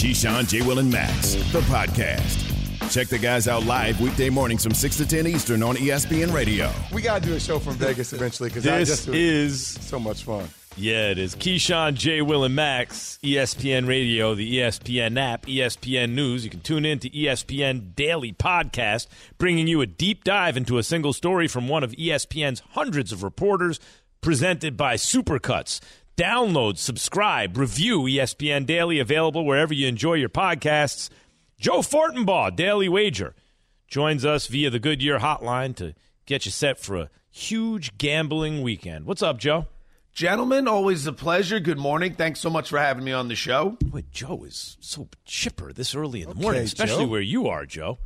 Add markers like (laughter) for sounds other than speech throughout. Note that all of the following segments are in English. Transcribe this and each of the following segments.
Keyshawn, J. Will, and Max, the podcast. Check the guys out live weekday mornings from 6 to 10 Eastern on ESPN Radio. We got to do a show from Vegas eventually because This is so much fun. Yeah, it is. Keyshawn, J. Will, and Max, ESPN Radio, the ESPN app, ESPN News. You can tune in to ESPN Daily Podcast, bringing you a deep dive into a single story from one of ESPN's hundreds of reporters, presented by Supercuts. Download, subscribe, review ESPN Daily, available wherever you enjoy your podcasts. Joe Fortenbaugh, Daily Wager, joins us via the Goodyear Hotline to get you set for a huge gambling weekend. What's up, Joe? Gentlemen, always a pleasure. Good morning. Thanks so much for having me on the show. Boy, Joe is so chipper this early in the morning, especially Joe. where you are, Joe.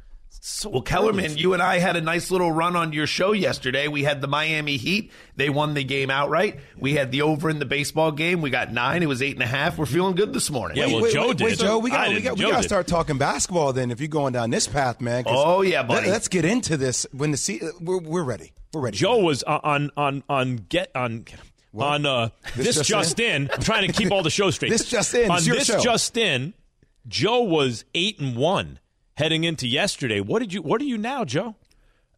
So Well, Kellerman, you and I had a nice little run on your show yesterday. We had the Miami Heat. They won the game outright. We had the over in the baseball game. We got nine. It was eight and a half. We're feeling good this morning. Yeah, well, Joe wait, did. Wait, Joe, we got we got we got to start talking basketball then. If you're going down this path, man. Oh, yeah, buddy. Let, us get into this when the se- we're we're ready. We're ready. Joe was on on on get on on uh, this, This just, Just in. I'm trying to keep all the show straight. (laughs) This Just In, on it's your this show. just in. Joe was eight and one heading into yesterday. What did you? What are you now, Joe?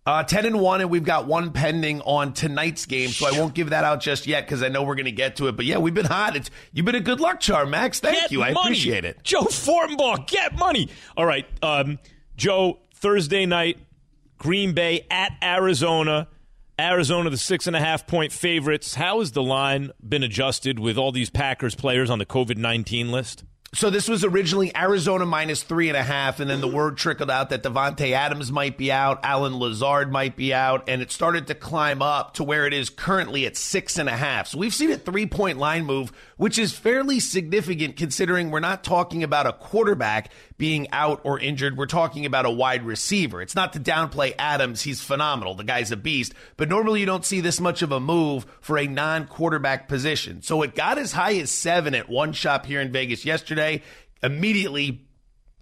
Uh, 10 and 1, and we've got one pending on tonight's game, so I won't give that out just yet because I know we're going to get to it. But yeah, we've been hot. It's, you've been a good luck charm, Max. Thank Get you. I money. appreciate it. Joe Fortenbaugh, get money. All right, um, Joe. Thursday night, Green Bay at Arizona. Arizona, the six and a half point favorites. How has the line been adjusted with all these Packers players on the COVID nineteen list? So this was originally Arizona minus three and a half, and then the mm-hmm. word trickled out that Davante Adams might be out, Allen Lazard might be out, and it started to climb up to where it is currently at six and a half. So we've seen a three point line move, which is fairly significant considering we're not talking about a quarterback being out or injured. We're talking about a wide receiver. It's not to downplay Adams. He's phenomenal. The guy's a beast. But normally you don't see this much of a move for a non quarterback position. So it got as high as seven at one shop here in Vegas yesterday. Immediately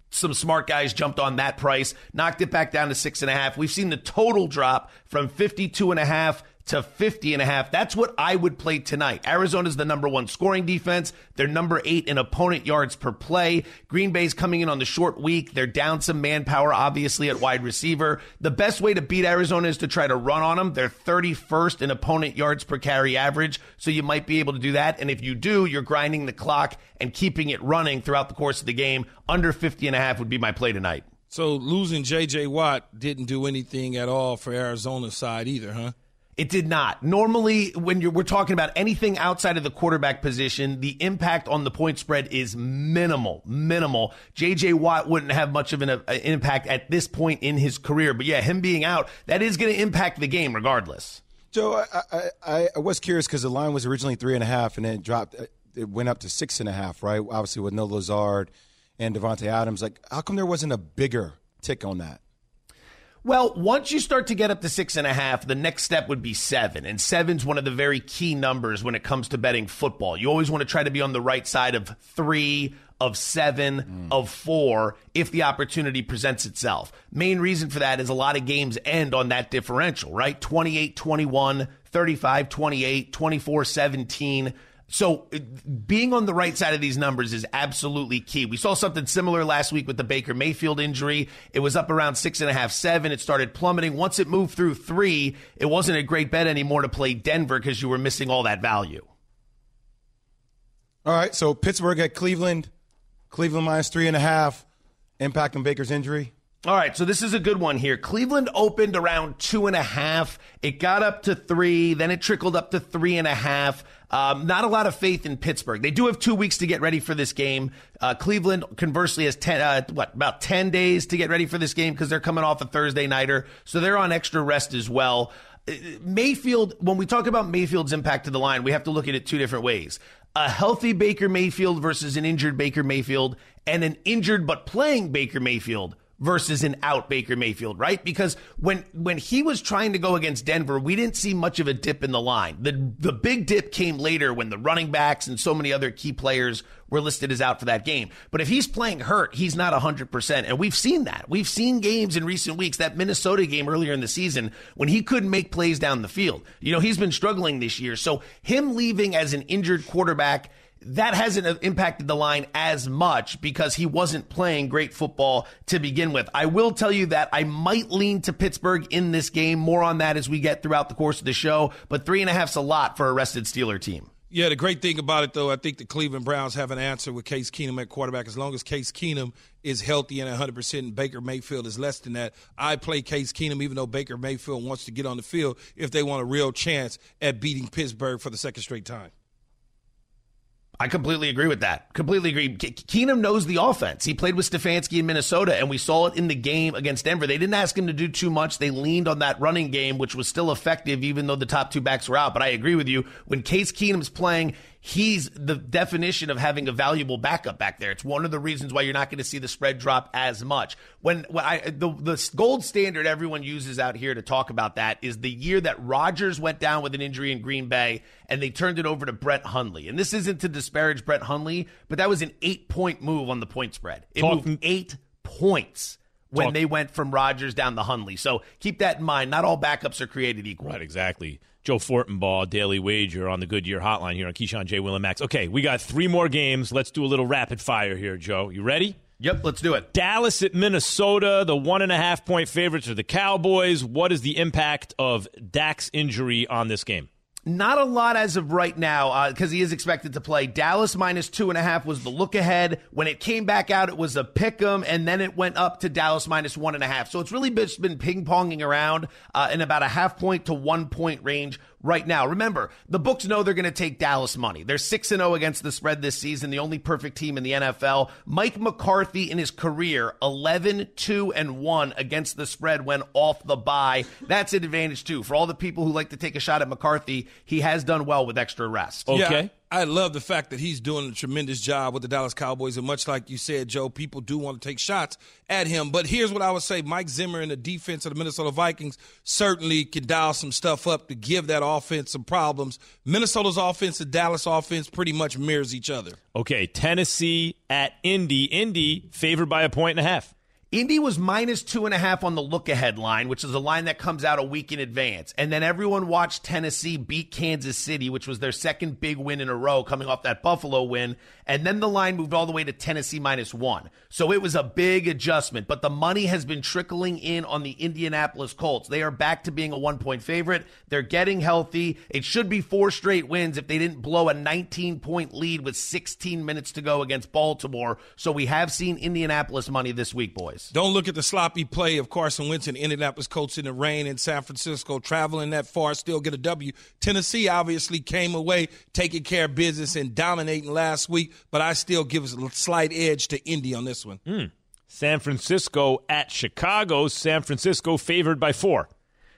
some smart guys jumped on that price, knocked it back down to six and a half. We've seen the total drop from 52 and a half to 50 and a half. That's what I would play tonight. Arizona's the number one scoring defense. They're number eight in opponent yards per play. Green Bay's coming in on the short week. They're down some manpower, obviously, at wide receiver. The best way to beat Arizona is to try to run on them. They're 31st in opponent yards per carry average. So you might be able to do that. And if you do, you're grinding the clock and keeping it running throughout the course of the game. Under 50 and a half would be my play tonight. So losing J.J. Watt didn't do anything at all for Arizona's side either, huh? It did not. Normally, when we're talking about anything outside of the quarterback position, the impact on the point spread is minimal, minimal. J.J. Watt wouldn't have much of an uh, impact at this point in his career. But yeah, him being out, that is going to impact the game regardless. Joe, I I, I, I was curious because the line was originally three and a half, and then it dropped. uh, It went up to six and a half, right? Obviously with no Lazard and Davante Adams. Like, how come there wasn't a bigger tick on that? Well, once you start to get up to six and a half, the next step would be seven. And seven's one of the very key numbers when it comes to betting football. You always want to try to be on the right side of three, of seven, mm. of four, if the opportunity presents itself. Main reason for that is a lot of games end on that differential, right? 28 21, 35 28, 24 17. So being on the right side of these numbers is absolutely key. We saw something similar last week with the Baker Mayfield injury. It was up around six and a half, seven. It started plummeting. Once it moved through three, it wasn't a great bet anymore to play Denver because you were missing all that value. All right, so Pittsburgh at Cleveland, Cleveland minus three and a half, impact on Baker's injury. All right, so this is a good one here. Cleveland opened around two and a half. It got up to three, then it trickled up to three and a half. Um, not a lot of faith in Pittsburgh. They do have two weeks to get ready for this game. Uh, Cleveland, conversely, has ten, uh, what about ten days to get ready for this game because they're coming off a Thursday nighter, so they're on extra rest as well. Uh, Mayfield, when we talk about Mayfield's impact to the line, we have to look at it two different ways. A healthy Baker Mayfield versus an injured Baker Mayfield, and an injured but playing Baker Mayfield versus an out Baker Mayfield, right? Because when when he was trying to go against Denver, we didn't see much of a dip in the line. The the big dip came later when the running backs and so many other key players were listed as out for that game. But if he's playing hurt, he's not 100%. And we've seen that. We've seen games in recent weeks, that Minnesota game earlier in the season when he couldn't make plays down the field. You know, he's been struggling this year. So him leaving as an injured quarterback that hasn't impacted the line as much because he wasn't playing great football to begin with. I will tell you that I might lean to Pittsburgh in this game. More on that as we get throughout the course of the show, but three and a half's a lot for a rested Steeler team. Yeah, the great thing about it, though, I think the Cleveland Browns have an answer with Case Keenum at quarterback. As long as Case Keenum is healthy and 100% and Baker Mayfield is less than that, I play Case Keenum even though Baker Mayfield wants to get on the field if they want a real chance at beating Pittsburgh for the second straight time. I completely agree with that. Completely agree. Ke- Keenum knows the offense. He played with Stefanski in Minnesota, and we saw it in the game against Denver. They didn't ask him to do too much. They leaned on that running game, which was still effective, even though the top two backs were out. But I agree with you. When Case Keenum's playing, he's the definition of having a valuable backup back there. It's one of the reasons why you're not going to see the spread drop as much. When, when I the, the gold standard everyone uses out here to talk about that is the year that Rodgers went down with an injury in Green Bay and they turned it over to Brett Hundley. And this isn't to disparage Brett Hundley, but that was an eight point move on the point spread. It Talk- moved eight points when Talk- they went from Rodgers down to Hundley. So keep that in mind. Not all backups are created equal. Right, exactly. Joe Fortenbaugh, Daily Wager on the Goodyear Hotline here on Keyshawn J. Will and Max. Okay, we got three more games. Let's do a little rapid fire here, Joe. You ready? Yep, let's do it. Dallas at Minnesota. The one and a half point favorites are the Cowboys. What is the impact of Dak's injury on this game? Not a lot as of right now because uh, he is expected to play. Dallas minus two and a half was the look ahead. When it came back out, it was a pick 'em, and then it went up to Dallas minus one and a half. So it's really just been ping ponging around uh, in about a half point to one point range right now. Remember, the books know they're going to take Dallas money. They're 6 and 0 against the spread this season, the only perfect team in the NFL. Mike McCarthy in his career, 11 2 and 1 against the spread when off the bye. That's an advantage too. For all the people who like to take a shot at McCarthy, he has done well with extra rest. Okay. Yeah. I love the fact that he's doing a tremendous job with the Dallas Cowboys. And much like you said, Joe, people do want to take shots at him. But here's what I would say Mike Zimmer and the defense of the Minnesota Vikings certainly can dial some stuff up to give that offense some problems. Minnesota's offense and Dallas offense pretty much mirrors each other. Okay, Tennessee at Indy. Indy favored by a point and a half. Indy was minus two and a half on the look ahead line, which is a line that comes out a week in advance. And then everyone watched Tennessee beat Kansas City, which was their second big win in a row coming off that Buffalo win. And then the line moved all the way to Tennessee minus one. So it was a big adjustment, but the money has been trickling in on the Indianapolis Colts. They are back to being a one point favorite. They're getting healthy. It should be four straight wins if they didn't blow a 19 point lead with 16 minutes to go against Baltimore. So we have seen Indianapolis money this week, boys. Don't look at the sloppy play of Carson Wentz and Indianapolis Colts in the rain in San Francisco, traveling that far, still get a W. Tennessee obviously came away taking care of business and dominating last week, but I still give a slight edge to Indy on this one. Mm. San Francisco at Chicago. San Francisco favored by four.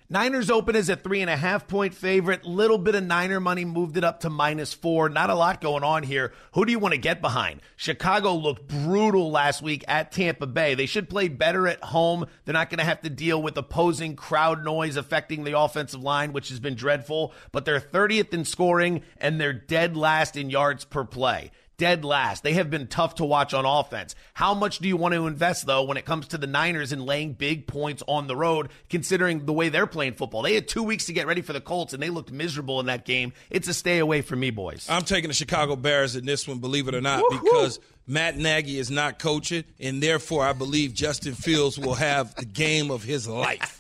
Niners open as a three and a half point favorite. Little bit of Niner money moved it up to minus four. Not a lot going on here. Who do you want to get behind? Chicago looked brutal last week at Tampa Bay. They should play better at home. They're not going to have to deal with opposing crowd noise affecting the offensive line, which has been dreadful. But they're 30th in scoring and they're dead last in yards per play dead last. They have been tough to watch on offense. How much do you want to invest, though, when it comes to the Niners and laying big points on the road, considering the way they're playing football? They had two weeks to get ready for the Colts, and they looked miserable in that game. It's a stay away from me, boys. I'm taking the Chicago Bears in this one, believe it or not, Woo-hoo. because Matt Nagy is not coaching, and therefore I believe Justin Fields will have the game of his life.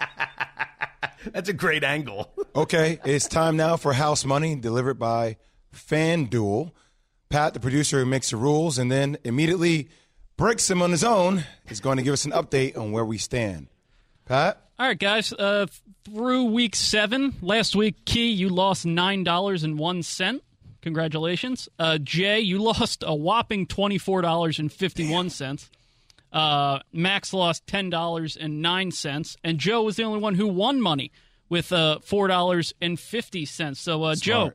(laughs) That's a great angle. okay, it's time now for House Money, delivered by FanDuel. Pat, the producer who makes the rules and then immediately breaks them on his own, is going to give us an update on where we stand. Pat? All right, guys. Uh, through week seven, last week, Key, you lost $9.01. Congratulations. Uh, Jay, you (laughs) lost a whopping $24.51. Uh, Max lost $10.09. And Joe was the only one who won money with uh, $4.50. So, uh, Joe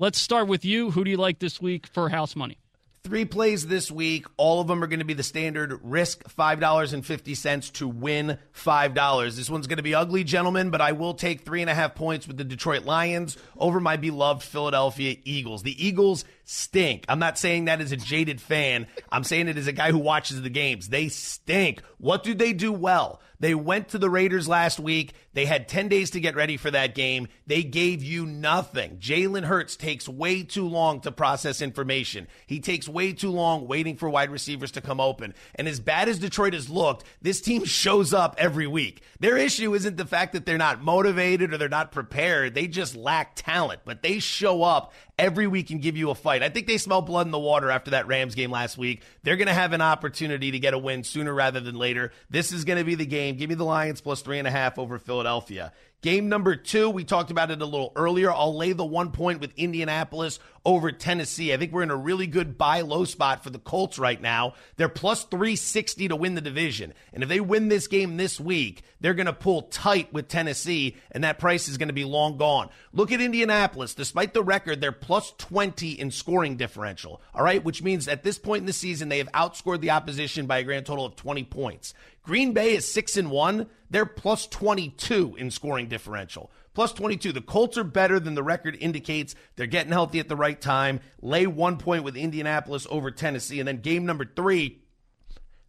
Let's start with you. Who do you like this week for house money? Three plays this week. All of them are going to be the standard risk $5.50 to win $5. This one's going to be ugly, gentlemen, but I will take three and a half points with the Detroit Lions over my beloved Philadelphia Eagles. The Eagles stink. I'm not saying that as a jaded fan. I'm saying it as a guy who watches the games. They stink. What do they do well? They went to the Raiders last week. They had 10 days to get ready for that game. They gave you nothing. Jalen Hurts takes way too long to process information. He takes way too long waiting for wide receivers to come open. And as bad as Detroit has looked, this team shows up every week. Their issue isn't the fact that they're not motivated or they're not prepared. They just lack talent, but they show up every week and give you a fight. I think they smell blood in the water after that Rams game last week. They're going to have an opportunity to get a win sooner rather than later. This is going to be the game. Give me the Lions plus three and a half over Philadelphia. Game number two, we talked about it a little earlier. I'll lay the one point with Indianapolis over Tennessee. I think we're in a really good buy low spot for the Colts right now. They're plus 360 to win the division. And if they win this game this week, they're going to pull tight with Tennessee, and that price is going to be long gone. Look at Indianapolis. Despite the record, they're plus 20 in scoring differential. All right, which means at this point in the season, they have outscored the opposition by a grand total of 20 points. Green Bay is 6 and 1. They're plus 22 in scoring differential. Plus 22. The Colts are better than the record indicates. They're getting healthy at the right time. Lay one point with Indianapolis over Tennessee. And then game number three,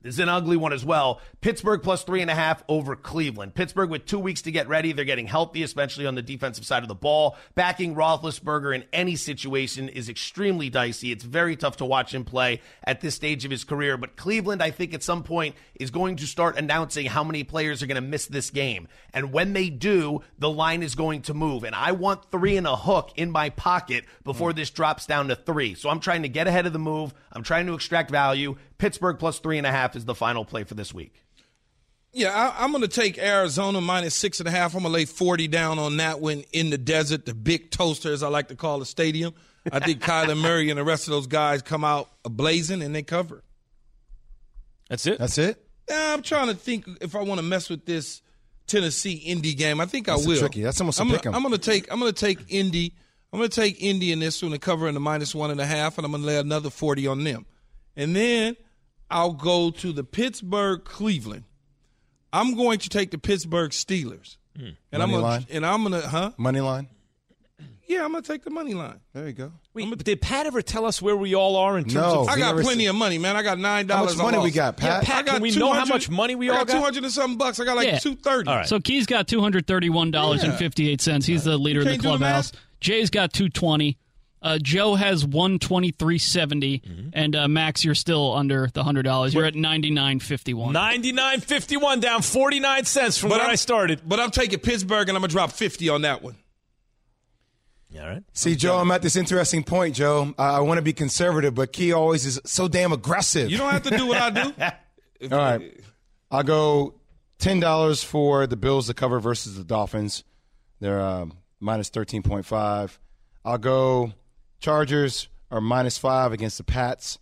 this is an ugly one as well. Pittsburgh plus three and a half over Cleveland. Pittsburgh with two weeks to get ready. They're getting healthy, especially on the defensive side of the ball. Backing Roethlisberger in any situation is extremely dicey. It's very tough to watch him play at this stage of his career. But Cleveland, I think at some point is going to start announcing how many players are going to miss this game. And when they do, the line is going to move. And I want three and a hook in my pocket before mm. this drops down to three. So I'm trying to get ahead of the move. I'm trying to extract value. Pittsburgh plus three and a half is the final play for this week. Yeah, I, am going to take Arizona minus six and a half. I'm going to lay 40 down on that one in the desert, the big toaster, as I like to call the stadium. I think (laughs) Kyler Murray and the rest of those guys come out blazing and they cover. That's it. That's it. Yeah, I'm trying to think if I want to mess with this Tennessee Indy game. I think That's I will. tricky. That's almost a I'm pick 'em. gonna, I'm going to take. I'm going to take Indy. I'm going to take Indy in this one and cover in the minus one and a half, and I'm going to lay another 40 on them. And then I'll go to the Pittsburgh Cleveland. I'm going to take the Pittsburgh Steelers. Hmm. And I'm gonna, line? and I'm gonna huh? Money line. Yeah, I'm gonna take the money line. There you go. Wait, but did Pat ever tell us where we all are in terms No. of? I got plenty said- of money, man. I got nine dollars. How dollars. much money we got, Pat? Pat, I got can we know how much money we I all got? got? Two hundred and something bucks. I got like Yeah. two thirty. All right. So Key's got two hundred thirty-one dollars and fifty-eight cents. He's the leader of the can't the clubhouse. Jay's got two twenty. Uh, Joe has one twenty-three and uh, Max, you're still under the hundred dollars. You're at ninety-nine fifty-one. Ninety-nine fifty-one, down forty-nine cents from where I'm- I started. But I'm taking Pittsburgh, and I'm gonna drop fifty on that one. All right. See, Joe, I'm at this interesting point, Joe. I, I want to be conservative, but Key always is so damn aggressive. You don't have to do what I do. (laughs) All right. I'll go ten dollars for the Bills to cover versus the Dolphins. They're um, minus thirteen point five. I'll go Chargers are minus five against the Pats.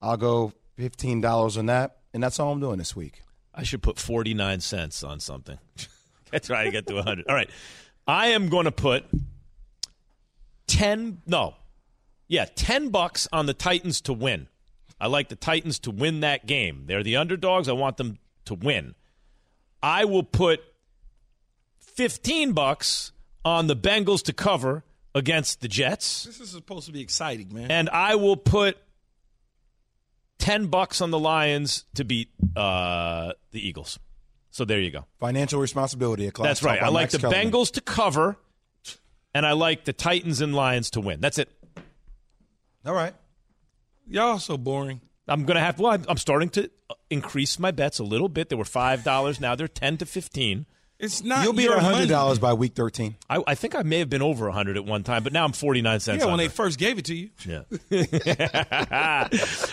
I'll go fifteen dollars on that, and that's all I'm doing this week. I should put 49 cents on something. (laughs) That's try to get to 100. All right. I am going to put 10 no. Yeah, 10 bucks on the Titans to win. I like the Titans to win that game. They're the underdogs. I want them to win. I will put 15 bucks on the Bengals to cover against the Jets. This is supposed to be exciting, man. and I will put ten bucks on the Lions to beat uh, the Eagles. So there you go. Financial responsibility. A class That's right. I like Max the Kellerman. Bengals to cover, and I like the Titans and Lions to win. That's it. All right. Y'all so boring. I'm gonna have. Well, I'm, I'm starting to increase my bets a little bit. They were five dollars. Now they're ten to fifteen. It's not. You'll be your at hundred dollars by week thirteen. I, I think I may have been over hundred at one time, but now I'm forty nine cents. Yeah, when under. they first gave it to you. Yeah. (laughs)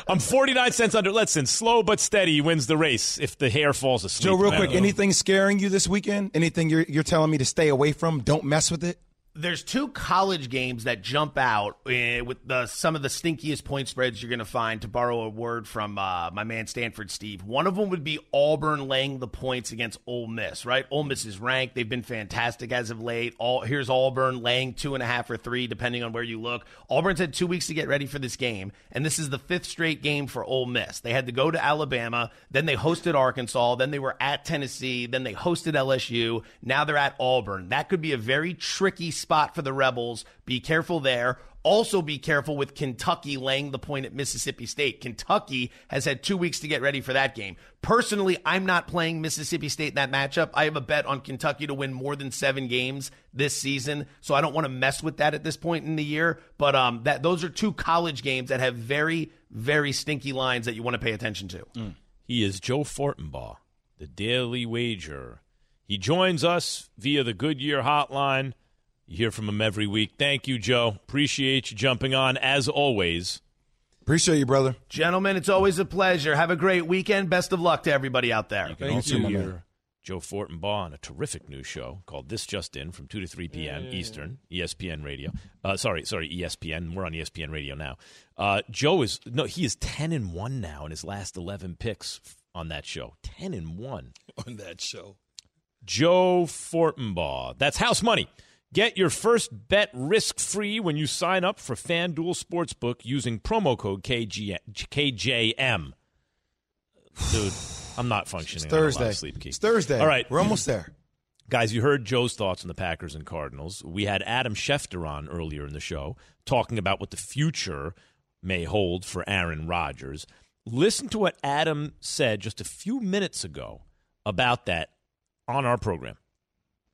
I'm 49 cents under. Listen, slow but steady wins the race if the hare falls asleep. Joe, real quick, anything scaring you this weekend? Anything you're you're telling me to stay away from? Don't mess with it. There's two college games that jump out uh, with the some of the stinkiest point spreads you're going to find. To borrow a word from uh, my man Stanford Steve, one of them would be Auburn laying the points against Ole Miss. Right, Ole Miss is ranked; they've been fantastic as of late. All here's Auburn laying two and a half or three, depending on where you look. Auburn's had two weeks to get ready for this game, and this is the fifth straight game for Ole Miss. They had to go to Alabama, then they hosted Arkansas, then they were at Tennessee, then they hosted LSU. Now they're at Auburn. That could be a very tricky spot for the Rebels. Be careful there. Also, be careful with Kentucky laying the point at Mississippi State. Kentucky has had two weeks to get ready for that game. Personally, I'm not playing Mississippi State in that matchup. I have a bet on Kentucky to win more than seven games this season, so I don't want to mess with that at this point in the year. But um, that those are two college games that have very, very stinky lines that you want to pay attention to. Mm. He is Joe Fortenbaugh, the Daily Wager. He joins us via the Goodyear Hotline. You hear from him every week. Thank you, Joe. Appreciate you jumping on as always. Appreciate you, brother. Gentlemen, it's always a pleasure. Have a great weekend. Best of luck to everybody out there. You can also you, hear Joe Fortenbaugh on a terrific new show called This Just In from 2 to 3 p.m. Yeah. Eastern, ESPN Radio. Uh, sorry, sorry, ESPN. We're on ESPN Radio now. Uh, Joe is, no, he is 10 and 1 now in his last 11 picks on that show. 10 and 1. On that show. Joe Fortenbaugh. That's house money. Get your first bet risk free when you sign up for FanDuel Sportsbook using promo code KG- KJM. Dude, I'm not functioning. It's Thursday. sleep key. It's Thursday. All right. We're almost there. Guys, you heard Joe's thoughts on the Packers and Cardinals. We had Adam Schefter on earlier in the show talking about what the future may hold for Aaron Rodgers. Listen to what Adam said just a few minutes ago about that on our program.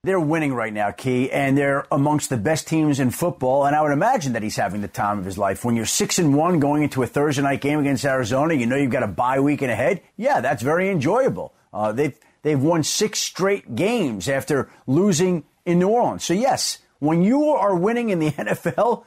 They're winning right now, Key, and they're amongst the best teams in football. And I would imagine that he's having the time of his life. When you're six and one going into a Thursday night game against Arizona, you know you've got a bye week and ahead. Yeah, that's very enjoyable. Uh, they've they've won six straight games after losing in New Orleans. So yes, when you are winning in the (laughs) NFL,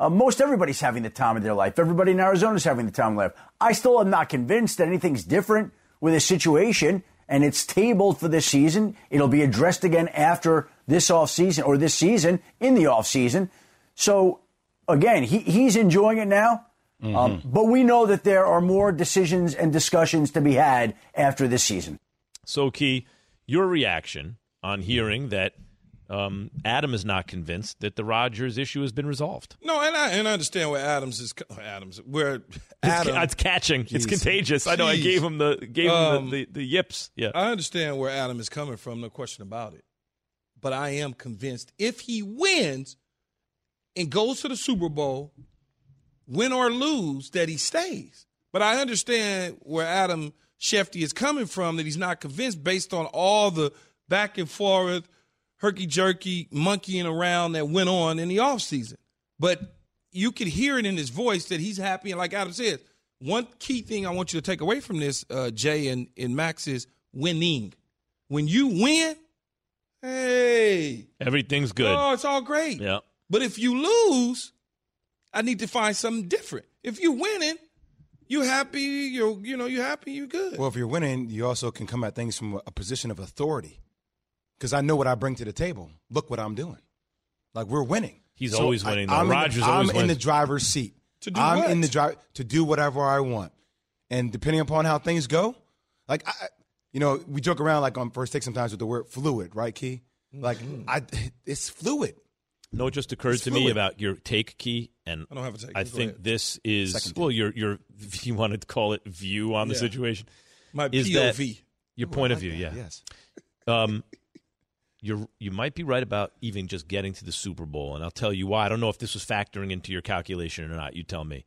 uh, most everybody's having the time of their life. Everybody in Arizona is having the time of their life. I still am not convinced that anything's different with a situation and it's tabled for this season. It'll be addressed again after this offseason or this season in the offseason. So, again, he, he's enjoying it now. Mm-hmm. Um, but we know that there are more decisions and discussions to be had after this season. So, Key, your reaction on hearing that um, Adam is not convinced that the Rodgers issue has been resolved. No, and I and I understand where Adams is. Adams, where Adam, it's, it's catching, geez, it's contagious. Geez. I know. I gave him the gave um, him the, the, the yips. Yeah, I understand where Adam is coming from. No question about it. But I am convinced if he wins and goes to the Super Bowl, win or lose, that he stays. But I understand where Adam Schefty is coming from. That he's not convinced based on all the back and forth herky jerky monkeying around that went on in the offseason. But you could hear it in his voice that he's happy. And like Adam said, one key thing I want you to take away from this, uh, Jay and, and Max, is winning. When you win, hey. Everything's good. Oh, it's all great. Yeah. But if you lose, I need to find something different. If you're winning, you happy, you're you know, you're happy, you're good. Well, if you're winning, you also can come at things from a position of authority because I know what I bring to the table. Look what I'm doing. Like we're winning. He's so always winning. I, am Rodgers in the, I'm wins. in the driver's seat. (laughs) to do I'm what? in the drive to do whatever I want, and depending upon how things go, like I, you know, we joke around like on first take sometimes with the word fluid, right, Key? Like mm-hmm. I, it's fluid. No, it just occurred it's to fluid. me about your take key, and I don't have a take. I Go think ahead. this is Second well, your your (laughs) you wanted to call it view on the situation. My is POV. that your point I of view? that, Yeah. Yes. Um, you're you might be right about even just getting to the Super Bowl, and I'll tell you why. I don't know if this was factoring into your calculation or not. You tell me,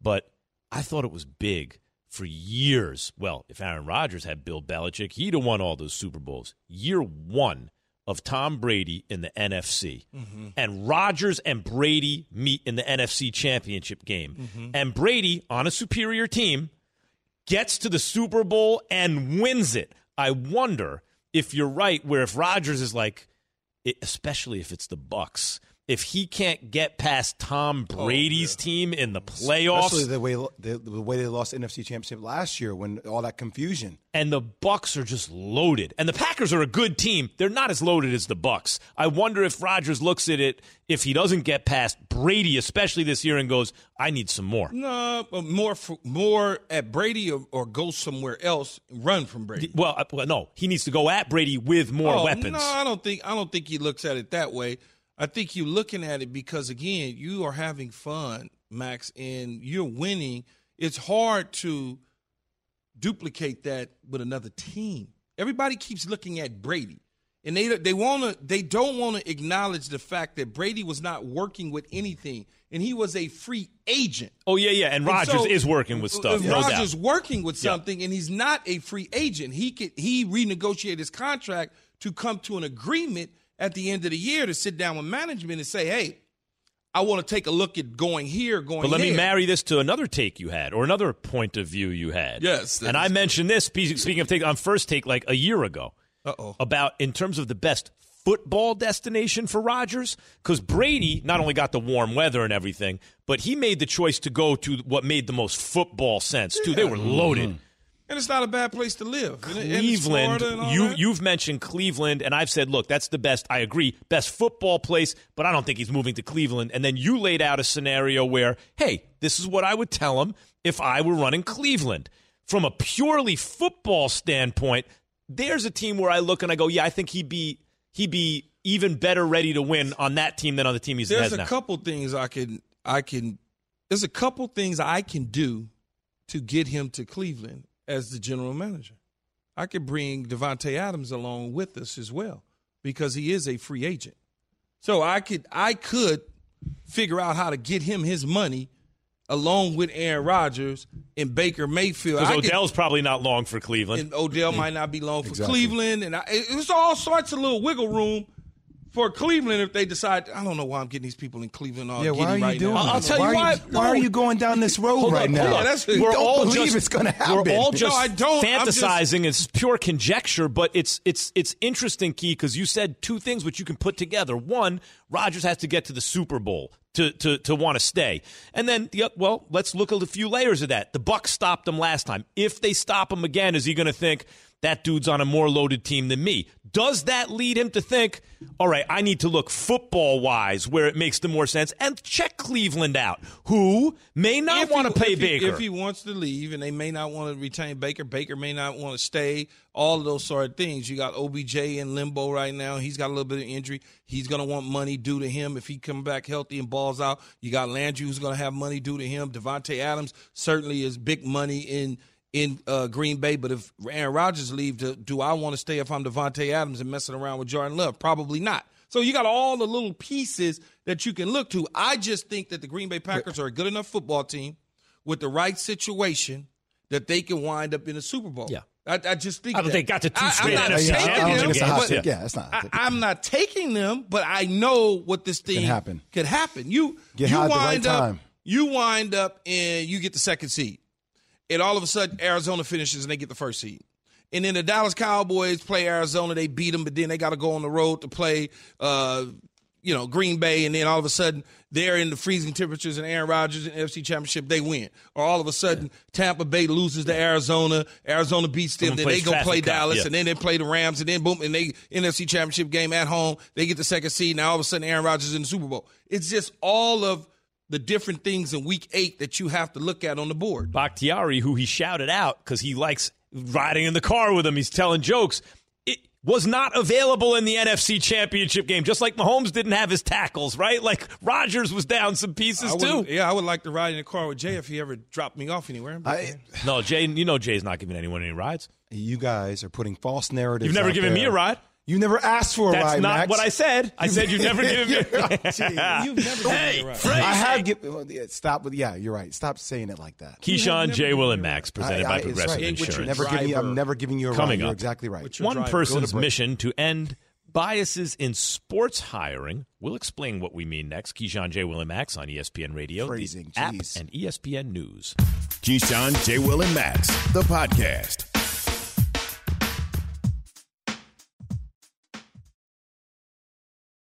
but I thought it was big for years. Well, if Aaron Rodgers had Bill Belichick, he'd have won all those Super Bowls. Year one of Tom Brady in the NFC, mm-hmm. and Rodgers and Brady meet in the NFC Championship game, mm-hmm. and Brady on a superior team gets to the Super Bowl and wins it. I wonder if you're right, where if Rodgers is like, especially if it's the Bucs, if he can't get past Tom Brady's team in the playoffs, Especially the way the, the way they lost NFC Championship last year when all that confusion. and the Bucs are just loaded, and the Packers are a good team. They're not as loaded as the Bucs. I wonder if Rodgers looks at it if he doesn't get past Brady, especially this year, and goes, "I need some more." No, but more for, more at Brady or, or go somewhere else. Run from Brady. Well, uh, well, no, he needs to go at Brady with more Oh, weapons. No, I don't think I don't think he looks at it that way. I think you're looking at it because again, you are having fun, Max, and you're winning. It's hard to duplicate that with another team. Everybody keeps looking at Brady. and they they want to they don't want to acknowledge the fact that Brady was not working with anything, and he was a free agent. Oh yeah, yeah, and Rodgers so, is working with uh, stuff. If no Rodgers doubt. working with something, and he's not a free agent. He could he renegotiated his contract to come to an agreement at the end of the year to sit down with management and say, hey. I want to take a look at going here, going. But let there. me marry this to another take you had, or another point of view you had. Yes, and I mentioned this. Speaking of take on first take, like a year ago, Uh-oh. about in terms of the best football destination for Rodgers, because Brady not only got the warm weather and everything, but he made the choice to go to what made the most football sense too. They were loaded. Mm-hmm. And it's not a bad place to live. And- and Cleveland, and you that. you've mentioned Cleveland, and I've said, look, that's the best. I agree, best football place, but I don't think he's moving to Cleveland. And then you laid out a scenario where, hey, this is what I would tell him if I were running Cleveland. From a purely football standpoint, there's a team where I look and I go, yeah, I think he'd be he'd be even better ready to win on that team than on the team he's There's a now. couple things I can I can there's a couple things I can do to get him to Cleveland as the general manager. I could bring Davante Adams along with us as well because he is a free agent. So I could I could figure out how to get him his money along with Aaron Rodgers and Baker Mayfield. Because could- Odell's probably not long for Cleveland. and Odell might not be long for Exactly. Cleveland, and I, it was all sorts of little wiggle room for Cleveland if they decide. I don't know why I'm getting these people in Cleveland all Yeah, why are giddy you right doing now. I'll this? tell you why. why- Are you, why are you going down this road Hold right on, now? hold on. that's- we're don't all believe just- it's going to happen. We're all just I don't. I'm just- fantasizing. It's pure conjecture, but it's it's it's interesting, Key, because you said two things which you can put together. One, Rodgers has to get to the Super Bowl to to to want to stay, and then the well, let's look at a few layers of that. The Bucs stopped him last time. If they stop him again, is he going to think? That dude's on a more loaded team than me. Does that lead him to think, all right, I need to look football wise where it makes the more sense and check Cleveland out, who may not want to pay if he- Baker? if he wants to leave, and they may not want to retain Baker, Baker may not want to stay. All of those sort of things. You got OBJ in limbo right now. He's got a little bit of injury. He's going to want money due to him if he come back healthy and balls out. You got Landry who's going to have money due to him. Davante Adams certainly is big money in in uh, Green Bay. But if Aaron Rodgers leaves, do, do I want to stay if I'm Davante Adams and messing around with Jordan Love? Probably not. So you got all the little pieces that you can look to. I just think that the Green Bay Packers are a good enough football team with the right situation that they can wind up in a Super Bowl. Yeah. I, I just think I don't that. think got to two I- I'm straight not Yeah, I taking think them, it's but-. Yeah, it's not. I, I'm not taking them, but I know what this thing happen. Could happen. You Get you the right wind up. time. You wind up and you get the second seed, and all of a sudden Arizona finishes and they get the first seed. And then the Dallas Cowboys play Arizona, they beat them, but then they got to go on the road to play, uh, you know, Green Bay, and then all of a sudden they're in the freezing temperatures, and Aaron Rodgers in the NFC Championship they win. Or all of a sudden Tampa Bay loses to Arizona, Arizona beats them, Someone then they go play Dallas, yeah. and then they play the Rams, and then boom, and they NFC Championship game at home, they get the second seed. Now all of a sudden Aaron Rodgers in the Super Bowl. It's just all of the different things in Week Eight that you have to look at on the board. Bakhtiari, who he shouted out because he likes riding in the car with him, he's telling jokes. It was not available in the NFC Championship game, just like Mahomes didn't have his tackles, right? Like Rodgers was down some pieces too. yeah, I would like to ride in the car with Jay if he ever dropped me off anywhere. I, No, Jay, you know Jay's not giving anyone any rides. you guys are putting false narratives. You've never out given me a ride. You never asked for a That's ride. That's not Max. what I said. I said you've never (laughs) given me. (laughs) You've never hey, been right. Frank. I have given. Well, yeah, stop with. Yeah, you're right. Stop saying it like that. Keyshawn, Jay, Will, and Max, presented I- by I- it's Progressive right. Insurance. Never giving you, I'm never giving you a Coming ride. You're up. exactly right. One driver? person's to mission to end biases in sports hiring. We'll explain what we mean next. Keyshawn, J. Will, and Max on ESPN Radio, Phrasing, the app, and ESPN News. Keyshawn, J. Will, and Max, the podcast.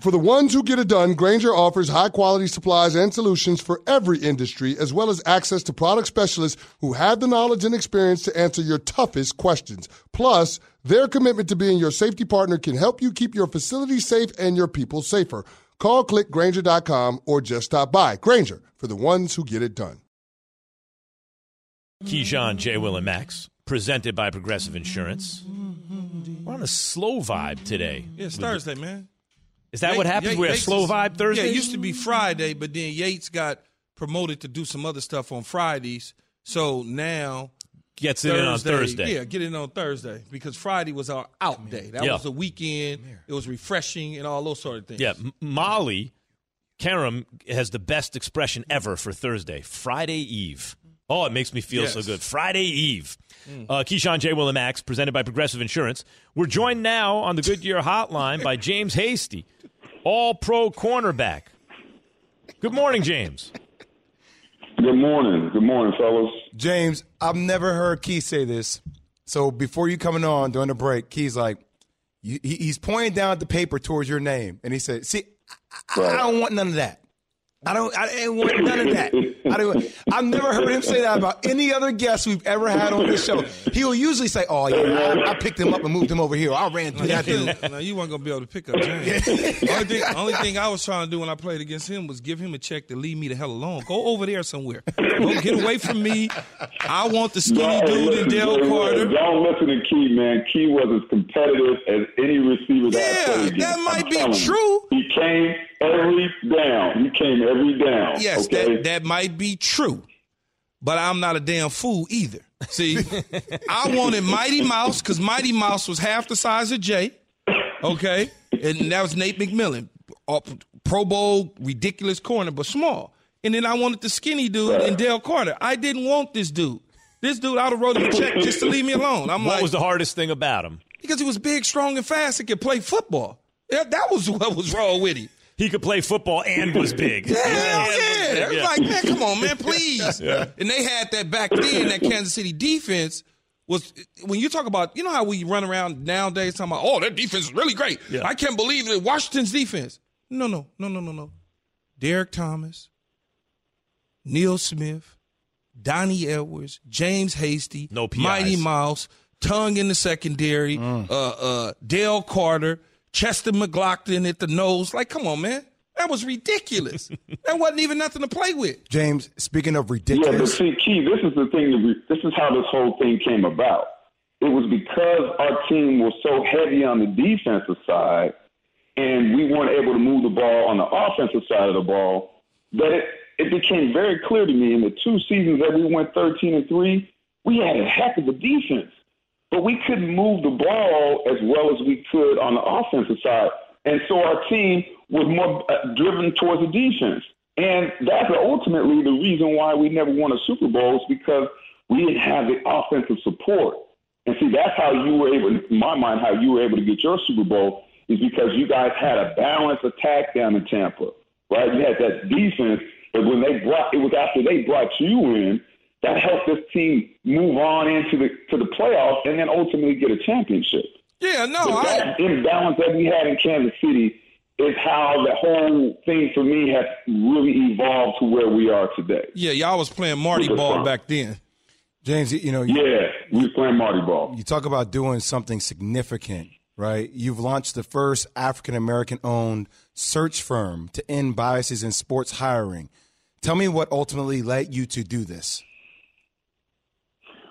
For the ones who get it done, Grainger offers high quality supplies and solutions for every industry, as well as access to product specialists who have the knowledge and experience to answer your toughest questions. Plus, their commitment to being your safety partner can help you keep your facility safe and your people safer. Call clickgrainger.com or just stop by. Grainger for the ones who get it done. Keyshawn, J. Will, and Max, presented by Progressive Insurance. We're on a slow vibe today. Yeah, it's Thursday, man. Is that what happens? We're a slow is- vibe Thursday? Yeah, it used to be Friday, but then Yates got promoted to do some other stuff on Fridays. So now Gets it in on Thursday. Yeah, get it on Thursday because Friday was our out day. That Yeah. was the weekend. It was refreshing and all those sort of things. Yeah, M- Molly Qerim has the best expression ever for Thursday. Friday Eve. Oh, it makes me feel so good. Friday Eve. Uh, Keyshawn J. Will and Max, presented by Progressive Insurance. We're joined now on the Goodyear Hotline by James Hasty, All Pro cornerback. Good morning, James. Good morning. Good morning, fellas. James, I've never heard Keith say this. So before you coming on during the break, Keith's like, he's pointing down at the paper towards your name, and he said, "See, I, I, I don't want none of that. I don't. I didn't want none of that. I don't. I've never heard him say that about any other guest we've ever had on this show. He will usually say, "Oh yeah, I, I picked him up and moved him over here. I ran through that dude." (laughs) no, you weren't gonna be able to pick up (laughs) James. only, thing, only thing I was trying to do when I played against him was give him a check to leave me the hell alone. Go over there somewhere. Go get away from me. I want the skinny dude in Dale Carter. Don't listen to Key, man. Key was as competitive as any receiver that I Yeah, played against. that might I'm be telling you. true. He came every down. You came every down. Yes, okay? that that might be true, but I'm not a damn fool either. See, (laughs) I wanted Mighty Mouse because Mighty Mouse was half the size of Jay. Okay, and that was Nate McMillan, Uh, Pro Bowl ridiculous corner, but small. And then I wanted the skinny dude in Dale Carter. I didn't want this dude. This dude, I'd have wrote him a check just to leave me alone. I'm like What like, was the hardest thing about him? because he was big, strong, and fast and could play football. Yeah, that was what was wrong with him. He could play football and was big. (laughs) Hell yeah. It was like, man, come on, man, please. And they had that back then, that Kansas City defense was when you talk about, you know how we run around nowadays talking about, oh, that defense is really great. Yeah. I can't believe it. Washington's defense. No, no, no, no, no, no. Derrick Thomas, Neil Smith, Donnie Edwards, James Hasty, No PIs. Mighty Mouse, Tongue in the secondary, uh, uh, Dale Carter, Chester McGlockton at the nose. Like, come on, man. That was ridiculous. (laughs) that wasn't even nothing to play with. James, speaking of ridiculous. Yeah, but ridiculous, see, Key, this is the thing. That we, this is how this whole thing came about. It was because our team was so heavy on the defensive side, and we weren't able to move the ball on the offensive side of the ball, that it, it became very clear to me in the two seasons that we went 13 and three, we had a heck of a defense, but we couldn't move the ball as well as we could on the offensive side, and so our team was more uh, driven towards the defense. And that's ultimately the reason why we never won a Super Bowl is because we didn't have the offensive support. And see, that's how you were able, in my mind, how you were able to get your Super Bowl is because you guys had a balanced attack down in Tampa, right? You had that defense, but when they brought, it was after they brought you in, that helped this team move on into the to the playoffs and then ultimately get a championship. Yeah, no, But I, that imbalance that we had in Kansas City is how the whole thing for me has really evolved to where we are today. yeah, y'all was playing Marty ball back then. James, you know, you, Yeah, we was playing Marty ball. you talk about doing something significant, right? You've launched the first African American owned search firm to end biases in sports hiring. Tell me what ultimately led you to do this.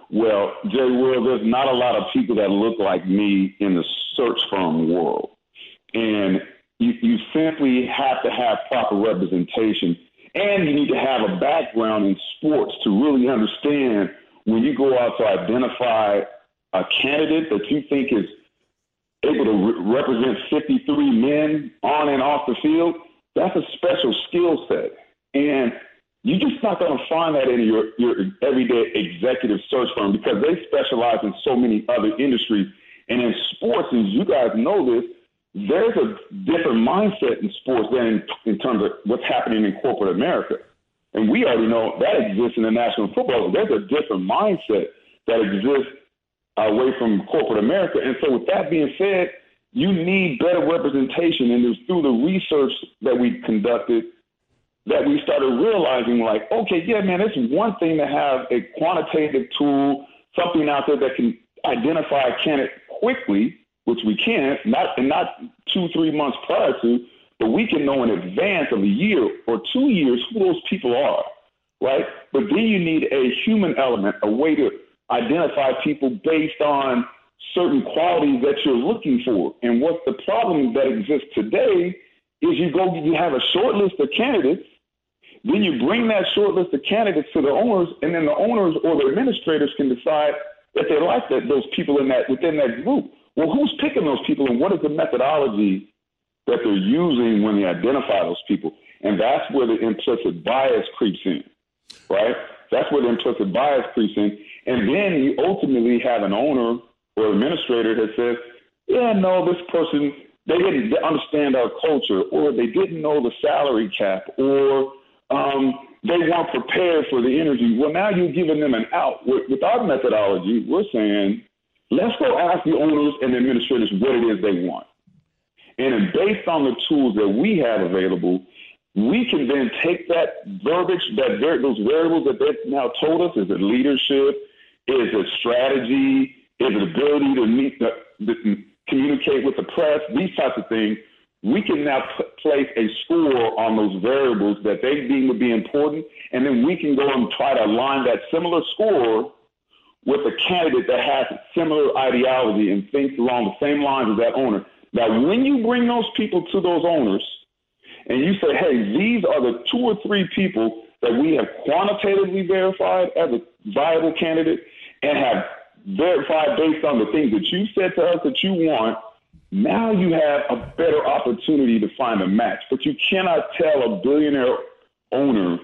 Well, Jay Will, there's not a lot of people that look like me in the search firm world. And you, you simply have to have proper representation. And you need to have a background in sports to really understand when you go out to identify a candidate that you think is able to re- represent 53 men on and off the field, that's a special skill set. And you're just not going to find that in your, your everyday executive search firm because they specialize in so many other industries. And in sports, as you guys know this, there's a different mindset in sports than in, in terms of what's happening in corporate America. And we already know that exists in the National Football League. There's a different mindset that exists uh, away from corporate America. And so, with that being said, you need better representation. And it's through the research that we conducted that we started realizing, like, okay, yeah, man, it's one thing to have a quantitative tool, something out there that can identify a candidate quickly, which we can, not and not two, three months prior to, but we can know in advance of a year or two years who those people are, right? But then you need a human element, a way to identify people based on certain qualities that you're looking for. And what the problem that exists today is you go, you have a short list of candidates, then you bring that short list of candidates to the owners, and then the owners or the administrators can decide if they like that those people in that within that group. Well, who's picking those people, and what is the methodology that they're using when they identify those people? And that's where the implicit bias creeps in, right? That's where the implicit bias creeps in. And then you ultimately have an owner or administrator that says, yeah, no, this person, they didn't understand our culture, or they didn't know the salary cap, or um, they weren't prepared for the energy. Well, now you're giving them an out. With, with our methodology, we're saying, let's go ask the owners and administrators what it is they want. And then based on the tools that we have available, we can then take that verbiage, that those variables that they've now told us, is it leadership, is it strategy, is it ability to meet the, the, communicate with the press, these types of things, we can now place a score on those variables that they deem to be important, and then we can go and try to align that similar score with a candidate that has similar ideology and thinks along the same lines as that owner. Now, when you bring those people to those owners and you say, hey, these are the two or three people that we have quantitatively verified as a viable candidate and have verified based on the things that you said to us that you want, now you have a better opportunity to find a match. But you cannot tell a billionaire owner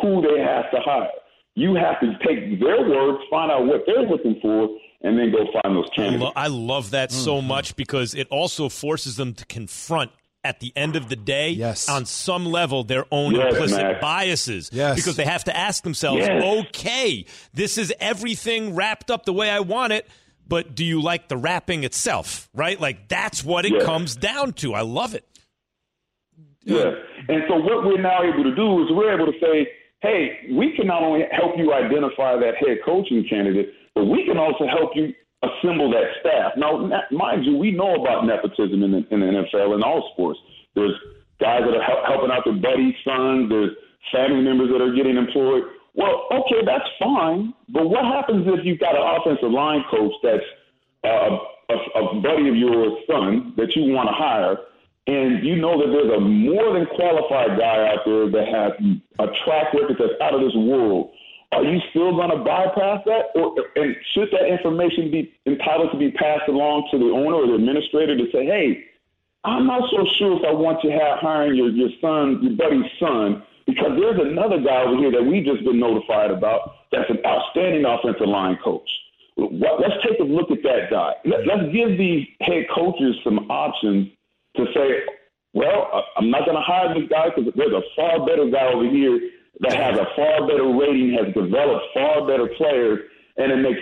who they have to hire. You have to take their words, find out what they're looking for, and then go find those candidates. I, lo- I love that mm-hmm. so much because it also forces them to confront at the end of the day, yes. on some level, their own yes, implicit Max. biases. Yes. Because they have to ask themselves, yes. okay, this is everything wrapped up the way I want it, but do you like the wrapping itself? Right? Like, that's what it yes. comes down to. I love it. Yeah. And so, what we're now able to do is we're able to say, hey, we can not only help you identify that head coaching candidate, but we can also help you assemble that staff. Now, mind you, we know about nepotism in the, in the NFL and all sports. There's guys that are help, helping out their buddies' sons. There's family members that are getting employed. Well, okay, that's fine. But what happens if you've got an offensive line coach that's uh, a, a buddy of your son that you want to hire, and you know that there's a more than qualified guy out there that has a track record that's out of this world are you still going to bypass that? Or, and should that information be entitled to be passed along to the owner or the administrator to say, hey, I'm not so sure if I want you have hiring your, your son, your buddy's son, because there's another guy over here that we've just been notified about that's an outstanding offensive line coach. Let's take a look at that guy. Let's give these head coaches some options to say, well, I'm not going to hire this guy because there's a far better guy over here that has a far better rating, has developed far better players, and it makes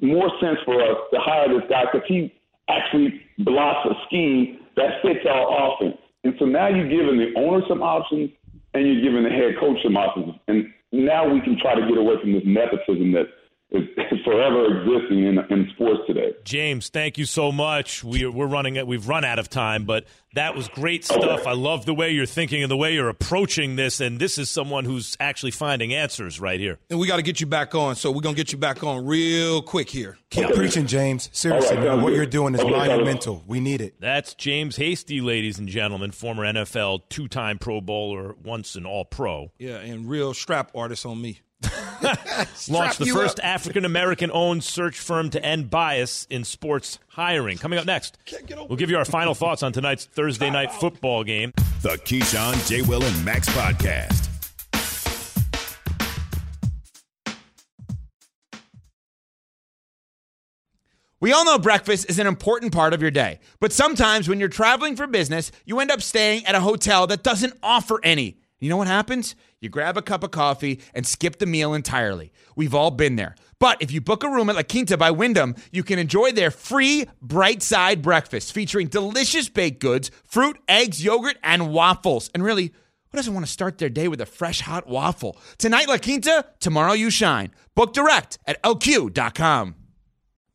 more sense for us to hire this guy because he actually blocks a scheme that fits our offense. And so now you're giving the owner some options and you're giving the head coach some options. And now we can try to get away from this nepotism that is, (laughs) forever existing in, in sports today. James, thank you so much. We, we're running we've run out of time, but that was great stuff. I love the way you're thinking and the way you're approaching this. And this is someone who's actually finding answers right here. And we got to get you back on. So we're going to get you back on real quick here. Keep okay. preaching, James. Seriously, right, man, what you're doing is okay, monumental. We need it. That's James Hasty, ladies and gentlemen, former NFL two time Pro Bowler, once an All Pro. Yeah, and real strap artist on me. (laughs) Launched the first African American owned search firm to end bias in sports hiring. Coming up next, we'll give you our final thoughts on tonight's Thursday night football game. The Keyshawn, J. Will, and Max podcast. We all know breakfast is an important part of your day, but sometimes when you're traveling for business, you end up staying at a hotel that doesn't offer any. You know what happens? You grab a cup of coffee and skip the meal entirely. We've all been there. But if you book a room at La Quinta by Wyndham, you can enjoy their free bright side breakfast featuring delicious baked goods, fruit, eggs, yogurt, and waffles. And really, who doesn't want to start their day with a fresh hot waffle? Tonight, La Quinta, tomorrow, you shine. Book direct at lq.com.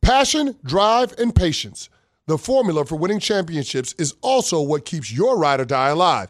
Passion, drive, and patience. The formula for winning championships is also what keeps your ride or die alive.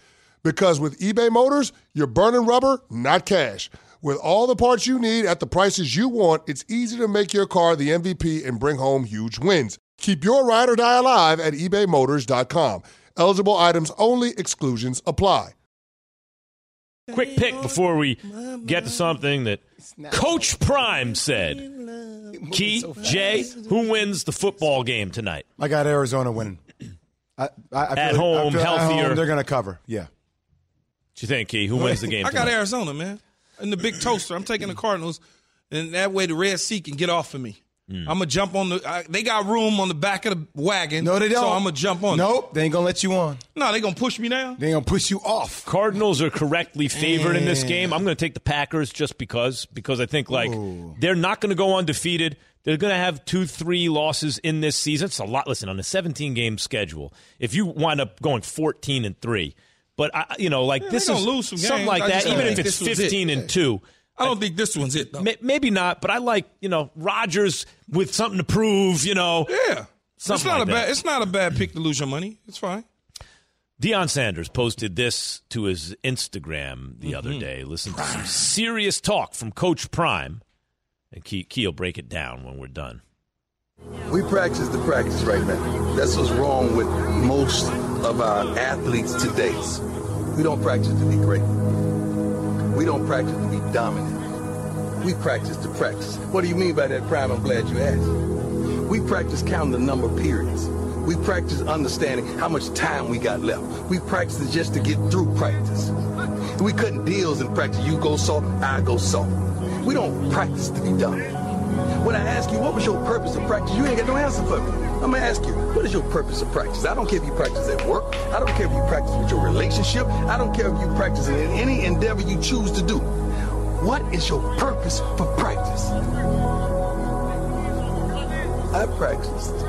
Because with eBay Motors, you're burning rubber, not cash. With all the parts you need at the prices you want, it's easy to make your car the MVP and bring home huge wins. Keep your ride or die alive at ebaymotors.com. Eligible items only, exclusions apply. Quick pick before we get to something that Coach Prime said. Key, Jay, who wins the football game tonight? I got Arizona winning. I, I, I At feel- home, I feel at healthier. home, they're going to cover. Yeah. What you think, Key? Who wins the game? I got tonight? Arizona, man. In the big toaster. I'm taking the Cardinals, and that way the Red Sea can get off of me. Hmm. I'm gonna jump on the. I, they got room on the back of the wagon. No, they don't. So I'm gonna jump on. it. Nope, they ain't going to let you on. No, they gonna push me down. They ain't going to push you off. Cardinals are correctly favored in this game. I'm going to take the Packers just because because I think like they're not going to go undefeated. They're going to have two, three losses in this season. It's a lot. Listen, on a 17 game schedule, if you wind up going 14 and three, but I, you know, like Yeah, this is gonna lose some something games. like I that. Even if it's this was it. 15 and two, I don't think this one's it though. may- maybe not. But I like you know Rodgers with something to prove. You know, Yeah, it's not like a that. bad. It's not a bad pick to lose your money. It's fine. Deion Sanders posted this to his Instagram the Mm-hmm. other day. Listen to some serious talk from Coach Prime, and Key, Key will break it down when we're done. We practice the practice right now. That's what's wrong with most of our athletes today. We don't practice to be great. We don't practice to be dominant. We practice to practice. What do you mean by that, Prime? I'm glad you asked. We practice counting the number of periods. We practice understanding how much time we got left. We practice just to get through practice. We cutting deals in practice. You go soft, I go soft. We don't practice to be dominant. When I ask you, what was your purpose of practice? You ain't got no answer for me. I'm gonna ask you, what is your purpose of practice? I don't care if you practice at work. I don't care if you practice with your relationship. I don't care if you practice in any endeavor you choose to do. What is your purpose for practice? I practiced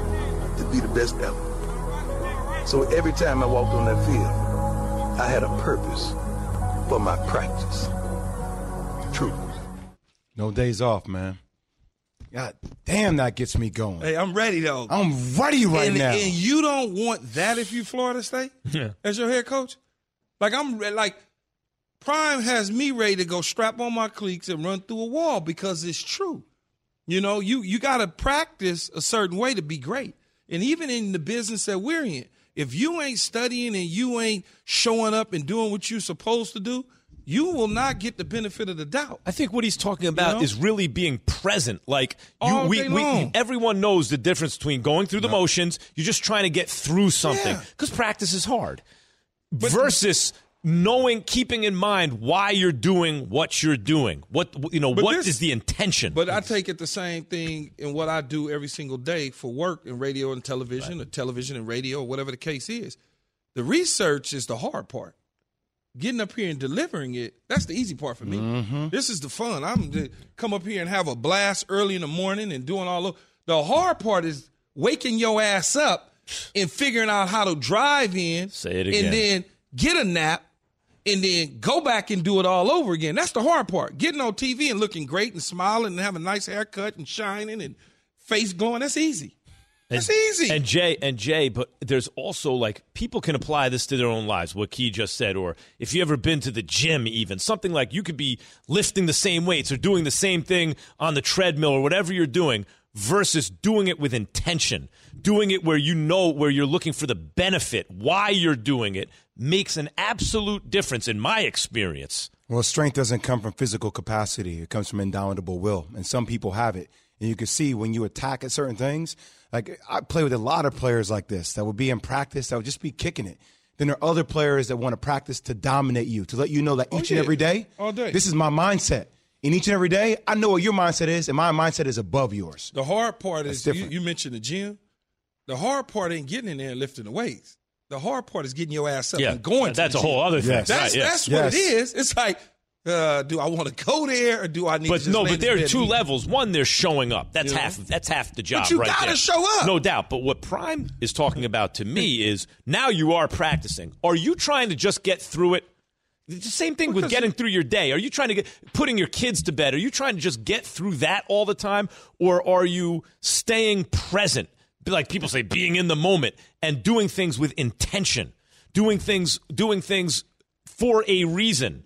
to be the best ever. So every time I walked on that field, I had a purpose for my practice. True. No days off, man. God damn, that gets me going. Hey, I'm ready though. I'm ready right and, now. And you don't want that if you Florida State Yeah. as your head coach. Like I'm like Prime has me ready to go strap on my cleats and run through a wall because it's true. You know, you you got to practice a certain way to be great. And even in the business that we're in, if you ain't studying and you ain't showing up and doing what you're supposed to do, you will not get the benefit of the doubt. I think what he's talking about know? is really being present. Like you, we, we, everyone knows the difference between going through the motions. You're just trying to get through something Yeah. because practice is hard. versus knowing, keeping in mind why you're doing what you're doing. What you know, But what is this- the intention? But I take it the same thing in what I do every single day for work in radio and television, or television and radio, or whatever the case is. The research is the hard part. Getting up here and delivering it, that's the easy part for me. Mm-hmm. This is the fun. I'm to come up here and have a blast early in the morning and doing all of the hard part is waking your ass up and figuring out how to drive in Say it again. and then get a nap and then go back and do it all over again. That's the hard part. Getting on TV and looking great and smiling and having a nice haircut and shining and face glowing, that's easy. That's easy. And Jay, and Jay, but there's also like people can apply this to their own lives. What Key just said, or if you ever been to the gym, even something like you could be lifting the same weights or doing the same thing on the treadmill or whatever you're doing. versus doing it with intention, doing it where you know where you're looking for the benefit, why you're doing it, makes an absolute difference in my experience. Well, strength doesn't come from physical capacity. It comes from indomitable will. And some people have it. And you can see when you attack at certain things, like I play with a lot of players like this that would be in practice, that would just be kicking it. Then there are other players that want to practice to dominate you, to let you know that Oh, each yeah. and every day, All day. this is my mindset. And each and every day, I know what your mindset is, and my mindset is above yours. The hard part That's is you, different. you mentioned the gym. The hard part ain't getting in there and lifting the weights. The hard part is getting your ass up Yeah, and going. to that's the a whole other thing. Yes. That's Right, yeah. that's what it is. It's like, uh, do I want to go there or do I need? to But no, but there are two levels. One, they're showing up. That's know? half. That's half the job. you right gotta there. show up. No doubt. But what Prime is talking about to me (laughs) is now you are practicing. Are you trying to just get through it? It's the same thing with getting through your day. Are you trying to get putting your kids to bed? Are you trying to just get through that all the time, or are you staying present? Like people say, being in the moment and doing things with intention, doing things, doing things for a reason.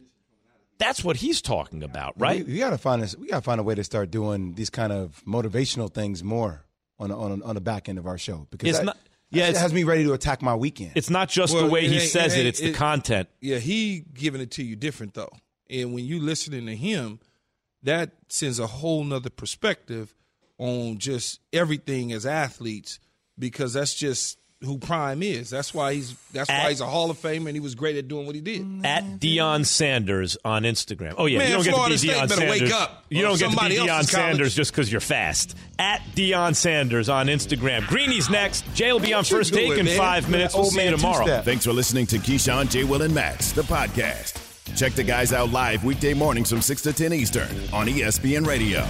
That's what he's talking about, right? We, we gotta find this. We gotta find a way to start doing these kind of motivational things more on on on the back end of our show because It's that, not- yeah, it has me ready to attack my weekend. It's not just Well, the way he says it it, ain't- it's the content. Yeah, he giving it to you different though. And when you listening to him, that sends a whole nother perspective on just everything as athletes because that's just who Prime is. That's why he's that's At- why he's a Hall of Famer and he was great at doing what he did. At Deion Sanders on Instagram. Oh yeah, Man, you don't get to be State Deion better Sanders. wake up. You don't get to be Deion. Sanders just because you're fast. At Deion Sanders on Instagram. Greeny's next. Jay will be on What you first doing, take in man? five minutes. We'll see you tomorrow. two-step. Thanks for listening to Keyshawn, J. Will, and Max, the podcast. Check the guys out live weekday mornings from 6 to 10 Eastern on ESPN Radio.